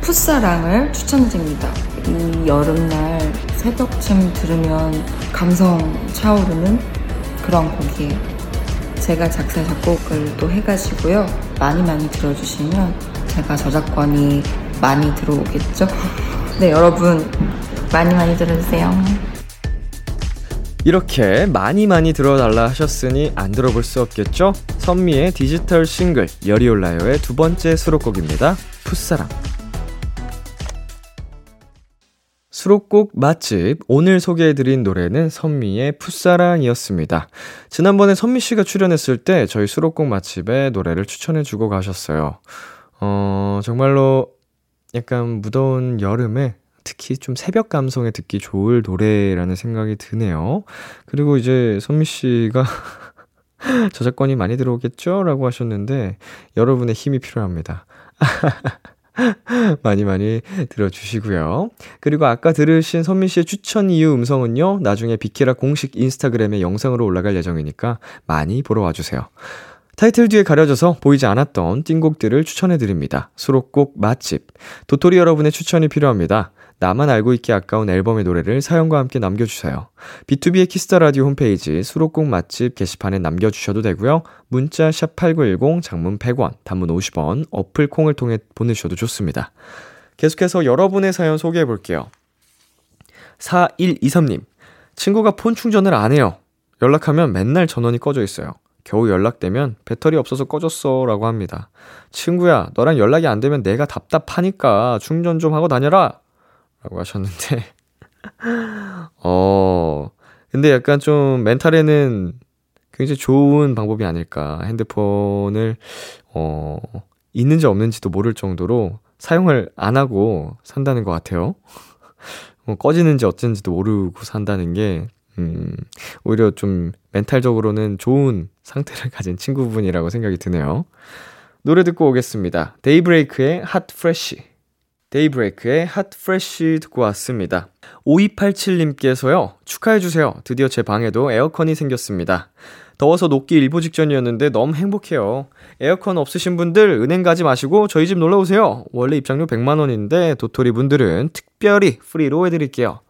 풋사랑을 추천드립니다. 이 여름날 새벽쯤 들으면 감성 차오르는 그런 곡이에요. 제가 작사, 작곡을 또 해가지고요. 많이 많이 들어주시면 제가 저작권이 많이 들어오겠죠? 네, 여러분, 많이 많이 들어주세요. 이렇게 많이 많이 들어달라 하셨으니 안 들어볼 수 없겠죠? 선미의 디지털 싱글 열이 올라요의 두 번째 수록곡입니다. 풋사랑 수록곡 맛집 오늘 소개해드린 노래는 선미의 풋사랑이었습니다. 지난번에 선미 씨가 출연했을 때 저희 수록곡 맛집에 노래를 추천해주고 가셨어요. 어, 정말로 약간 무더운 여름에 특히 좀 새벽 감성에 듣기 좋을 노래라는 생각이 드네요. 그리고 이제 선미 씨가 저작권이 많이 들어오겠죠? 라고 하셨는데 여러분의 힘이 필요합니다. 많이 많이 들어주시고요. 그리고 아까 들으신 선미 씨의 추천 이유 음성은요, 나중에 비키라 공식 인스타그램에 영상으로 올라갈 예정이니까 많이 보러 와주세요. 타이틀 뒤에 가려져서 보이지 않았던 띵곡들을 추천해드립니다. 수록곡 맛집. 도토리 여러분의 추천이 필요합니다. 나만 알고 있기 아까운 앨범의 노래를 사연과 함께 남겨주세요. B2B의 키스터 라디오 홈페이지 수록곡 맛집 게시판에 남겨주셔도 되고요. 문자 sharp 8910 장문 100원, 단문 50원, 어플 콩을 통해 보내주셔도 좋습니다. 계속해서 여러분의 사연 소개해 볼게요. 4123님. 친구가 폰 충전을 안 해요. 연락하면 맨날 전원이 꺼져 있어요. 겨우 연락되면 배터리 없어서 꺼졌어 라고 합니다. 친구야, 너랑 연락이 안 되면 내가 답답하니까 충전 좀 하고 다녀라! 라고 하셨는데, 어, 근데 약간 좀 멘탈에는 굉장히 좋은 방법이 아닐까. 핸드폰을, 어, 있는지 없는지도 모를 정도로 사용을 안 하고 산다는 것 같아요. 뭐 꺼지는지 어쩐지도 모르고 산다는 게, 음, 오히려 좀 멘탈적으로는 좋은 상태를 가진 친구분이라고 생각이 드네요. 노래 듣고 오겠습니다. 데이브레이크의 Hot Fresh. 데이브레이크의 Hot Fresh 듣고 왔습니다. 5287님께서요, 축하해주세요. 드디어 제 방에도 에어컨이 생겼습니다. 더워서 녹기 일보 직전이었는데 너무 행복해요. 에어컨 없으신 분들 은행 가지 마시고 저희 집 놀러 오세요. 원래 입장료 100만 원인데 도토리 분들은 특별히 free로 해드릴게요.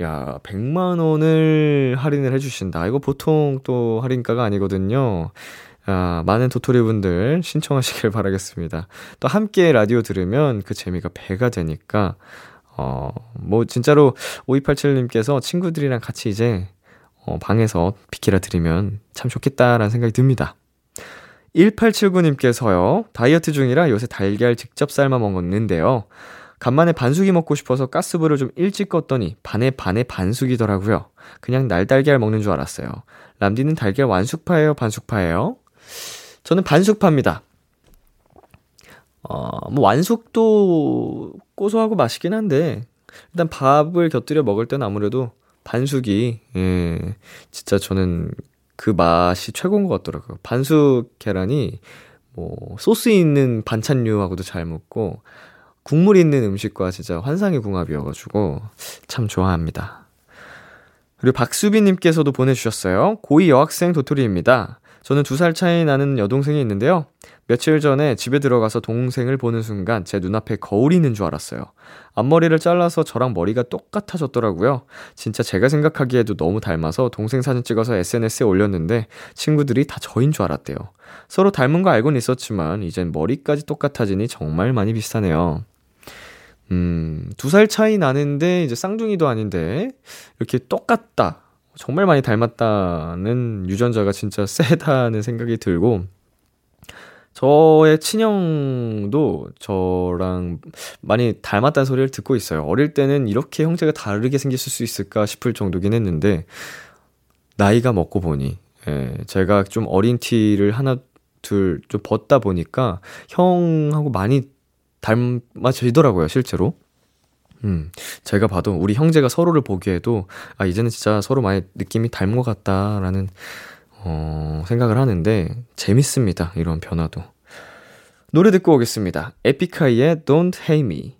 야, 100만 원을 할인을 해주신다. 이거 보통 또 할인가가 아니거든요. 아, 많은 도토리 분들 신청하시길 바라겠습니다. 또 함께 라디오 들으면 그 재미가 배가 되니까, 어, 뭐, 진짜로 5287님께서 친구들이랑 같이 이제, 어, 방에서 비키라 들으면 참 좋겠다라는 생각이 듭니다. 1879님께서요, 다이어트 중이라 요새 달걀 직접 삶아 먹었는데요. 간만에 반숙이 먹고 싶어서 가스불을 좀 일찍 껐더니 반에 반에 반숙이더라고요. 그냥 날달걀 먹는 줄 알았어요. 람디는 달걀 완숙파예요? 반숙파예요? 저는 반숙파입니다. 어, 뭐 완숙도 고소하고 맛있긴 한데, 일단 밥을 곁들여 먹을 땐 아무래도 반숙이, 예, 진짜 저는 그 맛이 최고인 것 같더라고요. 반숙 계란이 뭐 소스 있는 반찬류하고도 잘 먹고 국물 있는 음식과 진짜 환상의 궁합이어가지고 참 좋아합니다. 그리고 박수빈님께서도 보내주셨어요. 고2 여학생 도토리입니다. 저는 두 살 차이 나는 여동생이 있는데요. 며칠 전에 집에 들어가서 동생을 보는 순간 제 눈앞에 거울이 있는 줄 알았어요. 앞머리를 잘라서 저랑 머리가 똑같아졌더라고요. 진짜 제가 생각하기에도 너무 닮아서 동생 사진 찍어서 SNS에 올렸는데 친구들이 다 저인 줄 알았대요. 서로 닮은 거 알고는 있었지만 이젠 머리까지 똑같아지니 정말 많이 비슷하네요. 음, 두 살 차이 나는데 이제 쌍둥이도 아닌데 이렇게 똑같다. 정말 많이 닮았다는 유전자가 진짜 세다는 생각이 들고 저의 친형도 저랑 많이 닮았다는 소리를 듣고 있어요. 어릴 때는 이렇게 형제가 다르게 생겼을 수 있을까 싶을 정도긴 했는데, 나이가 먹고 보니, 예, 제가 좀 어린 티를 하나, 둘, 좀 벗다 보니까, 형하고 많이 닮아지더라고요, 실제로. 음, 제가 봐도 우리 형제가 서로를 보기에도, 아, 이제는 진짜 서로 많이 느낌이 닮은 것 같다라는, 어, 생각을 하는데, 재밌습니다. 이런 변화도. 노래 듣고 오겠습니다. 에픽하이의 Don't Hate Me,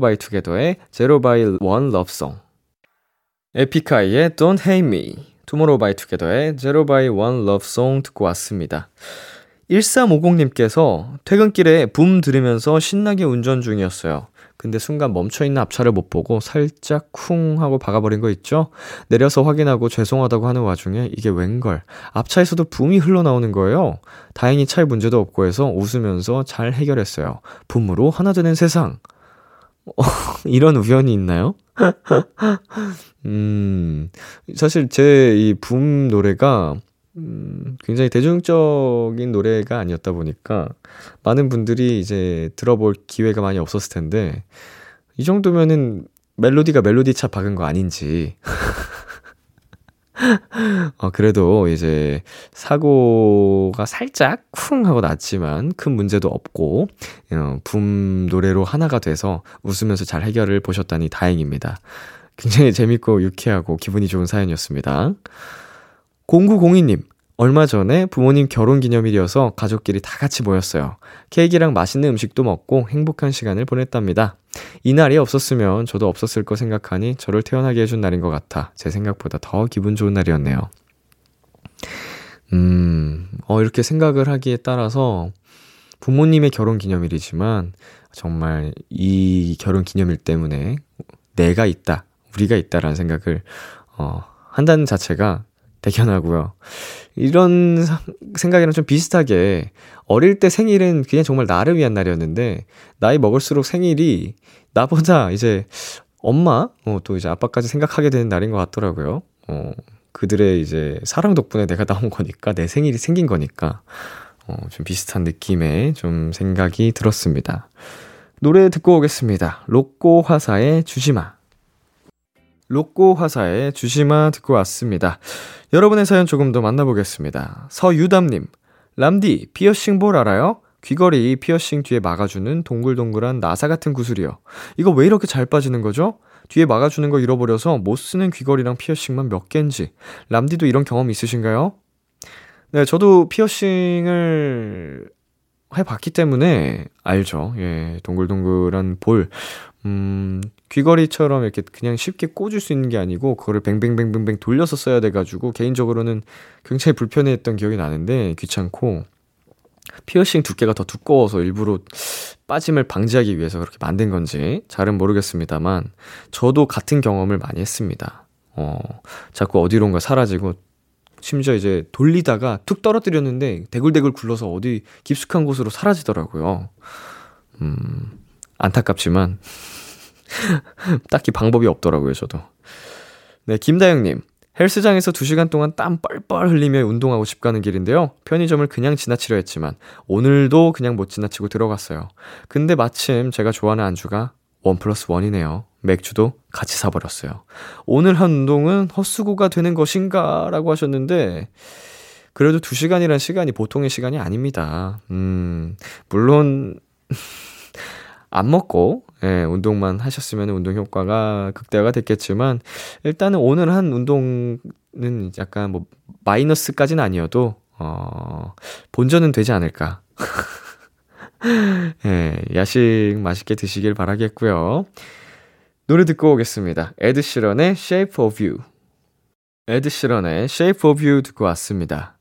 by Together의 Zero by One Love Song. 에픽하이의 Don't Hate Me, by Together의 Zero by One Love Song 듣고 왔습니다. 1350님께서 퇴근길에 붐 들으면서 신나게 운전 중이었어요. 근데 순간 멈춰있는 앞차를 못 보고 살짝 쿵 하고 박아버린 거 있죠? 내려서 확인하고 죄송하다고 하는 와중에 이게 웬걸. 앞차에서도 붐이 흘러나오는 거예요. 다행히 차에 문제도 없고 해서 웃으면서 잘 해결했어요. 붐으로 하나 되는 세상. 어, 이런 우연이 있나요? 음, 사실 제 이 붐 노래가 음, 굉장히 대중적인 노래가 아니었다 보니까 많은 분들이 이제 들어볼 기회가 많이 없었을 텐데 이 정도면은 멜로디가 멜로디 차 박은 거 아닌지. 어, 그래도 이제 사고가 살짝 쿵 하고 났지만 큰 문제도 없고, 어, 붐 노래로 하나가 돼서 웃으면서 잘 해결을 보셨다니 다행입니다. 굉장히 재밌고 유쾌하고 기분이 좋은 사연이었습니다. 0902님, 얼마 전에 부모님 결혼 기념일이어서 가족끼리 다 같이 모였어요. 케이크랑 맛있는 음식도 먹고 행복한 시간을 보냈답니다. 이 날이 없었으면 저도 없었을 거 생각하니 저를 태어나게 해준 날인 것 같아 제 생각보다 더 기분 좋은 날이었네요. 음, 어, 이렇게 생각을 하기에 따라서 부모님의 결혼 기념일이지만 정말 이 결혼 기념일 때문에 내가 있다, 우리가 있다라는 생각을 어, 한다는 자체가 대견하고요. 이런 생각이랑 좀 비슷하게 어릴 때 생일은 그냥 정말 나를 위한 날이었는데 나이 먹을수록 생일이 나보다 이제 엄마 어, 또 이제 아빠까지 생각하게 되는 날인 것 같더라고요. 어, 그들의 이제 사랑 덕분에 내가 나온 거니까 내 생일이 생긴 거니까 어, 좀 비슷한 느낌의 좀 생각이 들었습니다. 노래 듣고 오겠습니다. 로꼬 화사의 주지마. 로꼬 화사의 주시마 듣고 왔습니다. 여러분의 사연 조금 더 만나보겠습니다. 서유담님, 람디, 피어싱 볼 알아요? 귀걸이 피어싱 뒤에 막아주는 동글동글한 나사 같은 구슬이요. 이거 왜 이렇게 잘 빠지는 거죠? 뒤에 막아주는 거 잃어버려서 못 쓰는 귀걸이랑 피어싱만 몇 개인지. 람디도 이런 경험 있으신가요? 네, 저도 피어싱을 해봤기 때문에 알죠. 예, 동글동글한 볼. 음, 귀걸이처럼 이렇게 그냥 쉽게 꽂을 수 있는 게 아니고, 그거를 뱅뱅뱅뱅뱅 돌려서 써야 돼가지고, 개인적으로는 굉장히 불편해했던 기억이 나는데, 귀찮고, 피어싱 두께가 더 두꺼워서 일부러 빠짐을 방지하기 위해서 그렇게 만든 건지 잘은 모르겠습니다만, 저도 같은 경험을 많이 했습니다. 어, 자꾸 어디론가 사라지고, 심지어 이제 돌리다가 툭 떨어뜨렸는데, 대굴대굴 굴러서 어디 깊숙한 곳으로 사라지더라고요. 음, 안타깝지만, 딱히 방법이 없더라고요, 저도. 네, 김다영님. 헬스장에서 2시간 동안 땀 뻘뻘 흘리며 운동하고 집 가는 길인데요. 편의점을 그냥 지나치려 했지만 오늘도 그냥 못 지나치고 들어갔어요. 근데 마침 제가 좋아하는 안주가 원 플러스 원이네요. 맥주도 같이 사버렸어요. 오늘 한 운동은 헛수고가 되는 것인가? 라고 하셨는데, 그래도 2시간이란 시간이 보통의 시간이 아닙니다. 음, 물론, 안 먹고, 예, 운동만 하셨으면 운동 효과가 극대화가 됐겠지만, 일단은 오늘 한 운동은 약간 뭐, 마이너스까지는 아니어도, 어, 본전은 되지 않을까. 예, 야식 맛있게 드시길 바라겠고요. 노래 듣고 오겠습니다. 에드 시런의 Shape of You. 에드 시런의 Shape of You 듣고 왔습니다.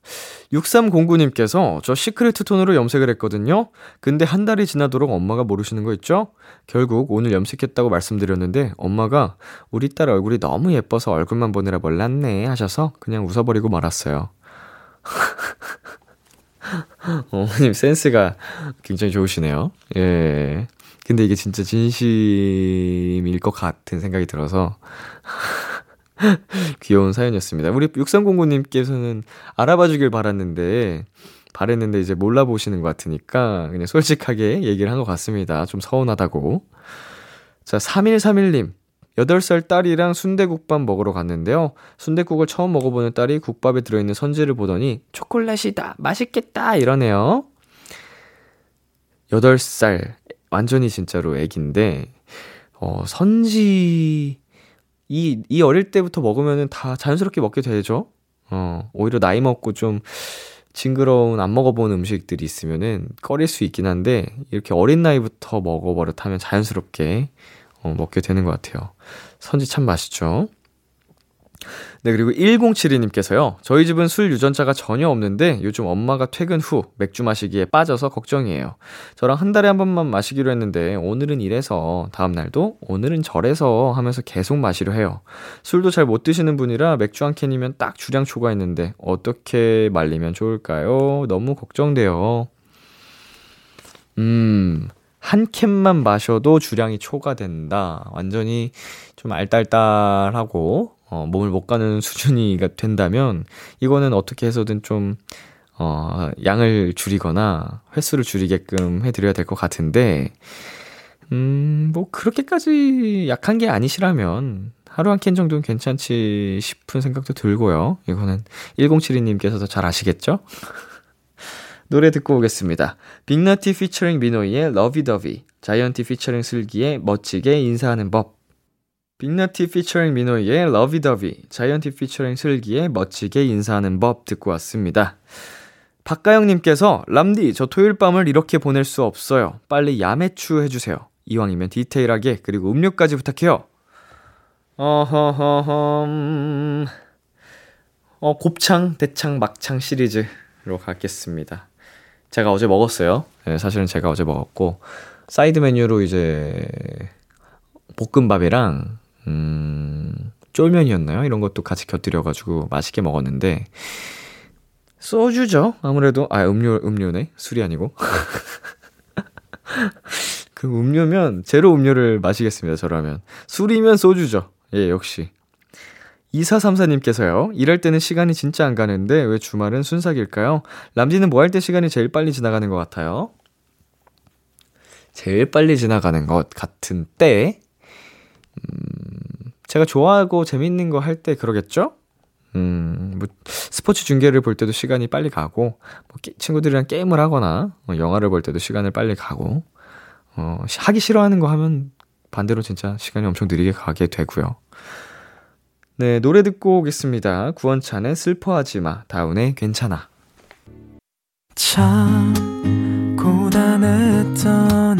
6309님께서 저 시크릿 톤으로 염색을 했거든요. 근데 한 달이 지나도록 엄마가 모르시는 거 있죠? 결국 오늘 염색했다고 말씀드렸는데 엄마가 우리 딸 얼굴이 너무 예뻐서 얼굴만 보느라 몰랐네 하셔서 그냥 웃어버리고 말았어요. 어머님 센스가 굉장히 좋으시네요. 예. 근데 이게 진짜 진심일 것 같은 생각이 들어서 귀여운 사연이었습니다. 우리 6309님께서는 알아봐 주길 바랐는데 바랬는데 이제 몰라보시는 것 같으니까 그냥 솔직하게 얘기를 한 것 같습니다. 좀 서운하다고. 자, 3131님. 8살 딸이랑 순대국밥 먹으러 갔는데요. 순대국을 처음 먹어보는 딸이 국밥에 들어있는 선지를 보더니 초콜릿이다. 맛있겠다. 이러네요. 8살. 완전히 진짜로 애기인데, 어, 선지, 이, 이 어릴 때부터 먹으면은 다 자연스럽게 먹게 되죠? 어, 오히려 나이 먹고 좀 징그러운 안 먹어본 음식들이 있으면은 꺼릴 수 있긴 한데, 이렇게 어린 나이부터 먹어버릇하면 자연스럽게 어, 먹게 되는 것 같아요. 선지 참 맛있죠? 네, 그리고 1072님께서요. 저희 집은 술 유전자가 전혀 없는데 요즘 엄마가 퇴근 후 맥주 마시기에 빠져서 걱정이에요. 저랑 한 달에 한 번만 마시기로 했는데 오늘은 이래서 다음 날도 오늘은 저래서 하면서 계속 마시려 해요. 술도 잘 못 드시는 분이라 맥주 한 캔이면 딱 주량 초과했는데 어떻게 말리면 좋을까요? 너무 걱정돼요. 음, 한 캔만 마셔도 주량이 초과된다. 완전히 좀 알딸딸하고 어, 몸을 못 가는 수준이 된다면 이거는 어떻게 해서든 좀 어, 양을 줄이거나 횟수를 줄이게끔 해드려야 될 것 같은데 음, 뭐 그렇게까지 약한 게 아니시라면 하루 한 캔 정도는 괜찮지 싶은 생각도 들고요. 이거는 1072님께서도 잘 아시겠죠? 노래 듣고 오겠습니다. 빅나티 피처링 미노이의 Lovey Dovey, 자이언티 피처링 슬기의 멋지게 인사하는 법, 빅나티 피처링 미노이의 Lovey Dovey, 자이언티 피처링 슬기의 멋지게 인사하는 법 듣고 왔습니다. 박가영님께서 람디 저 토요일 밤을 이렇게 보낼 수 없어요. 빨리 야매추 해주세요. 이왕이면 디테일하게 그리고 음료까지 부탁해요. 어허허험 어 곱창 대창 막창 시리즈로 가겠습니다. 제가 어제 먹었어요. 네, 사실은 제가 어제 먹었고 사이드 메뉴로 이제 볶음밥이랑 음, 쫄면이었나요? 이런 것도 같이 곁들여가지고 맛있게 먹었는데, 소주죠? 아무래도, 아, 음료, 음료네? 술이 아니고. 그 음료면, 제로 음료를 마시겠습니다, 저라면. 술이면 소주죠. 예, 역시. 2434님께서요, 일할 때는 시간이 진짜 안 가는데 왜 주말은 순삭일까요? 람디는 뭐 할 때 시간이 제일 빨리 지나가는 것 같아요? 제일 빨리 지나가는 것 같은 때, 음, 제가 좋아하고 재밌는 거 할 때 그러겠죠? 음, 뭐, 스포츠 중계를 볼 때도 시간이 빨리 가고, 뭐, 게, 친구들이랑 게임을 하거나, 뭐, 영화를 볼 때도 시간을 빨리 가고, 어, 하기 싫어하는 거 하면 반대로 진짜 시간이 엄청 느리게 가게 되고요. 네, 노래 듣고 오겠습니다. 구원찬의 슬퍼하지 마, 다운의 괜찮아. 참, 고단했던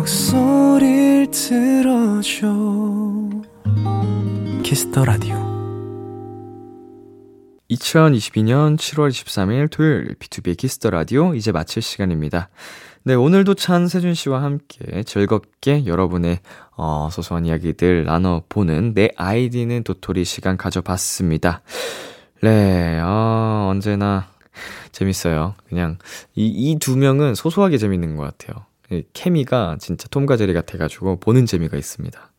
목소리를 들어줘 Kiss the Radio 2022년 7월 23일 토요일 비투비의 Kiss the Radio 이제 마칠 시간입니다. 네, 오늘도 찬 세준 씨와 함께 즐겁게 여러분의 어, 소소한 이야기들 나눠보는 내 아이디는 도토리 시간 가져봤습니다. 네, 어, 언제나 재밌어요. 그냥 이 이 두 명은 소소하게 재밌는 것 같아요. 케미가 진짜 톰과 제리 같아가지고 보는 재미가 있습니다.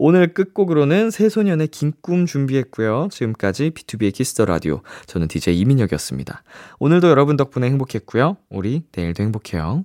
오늘 끝곡으로는 새소년의 긴 꿈 준비했고요. 지금까지 비투비의 Kiss the Radio. 저는 DJ 이민혁이었습니다. 오늘도 여러분 덕분에 행복했고요. 우리 내일도 행복해요.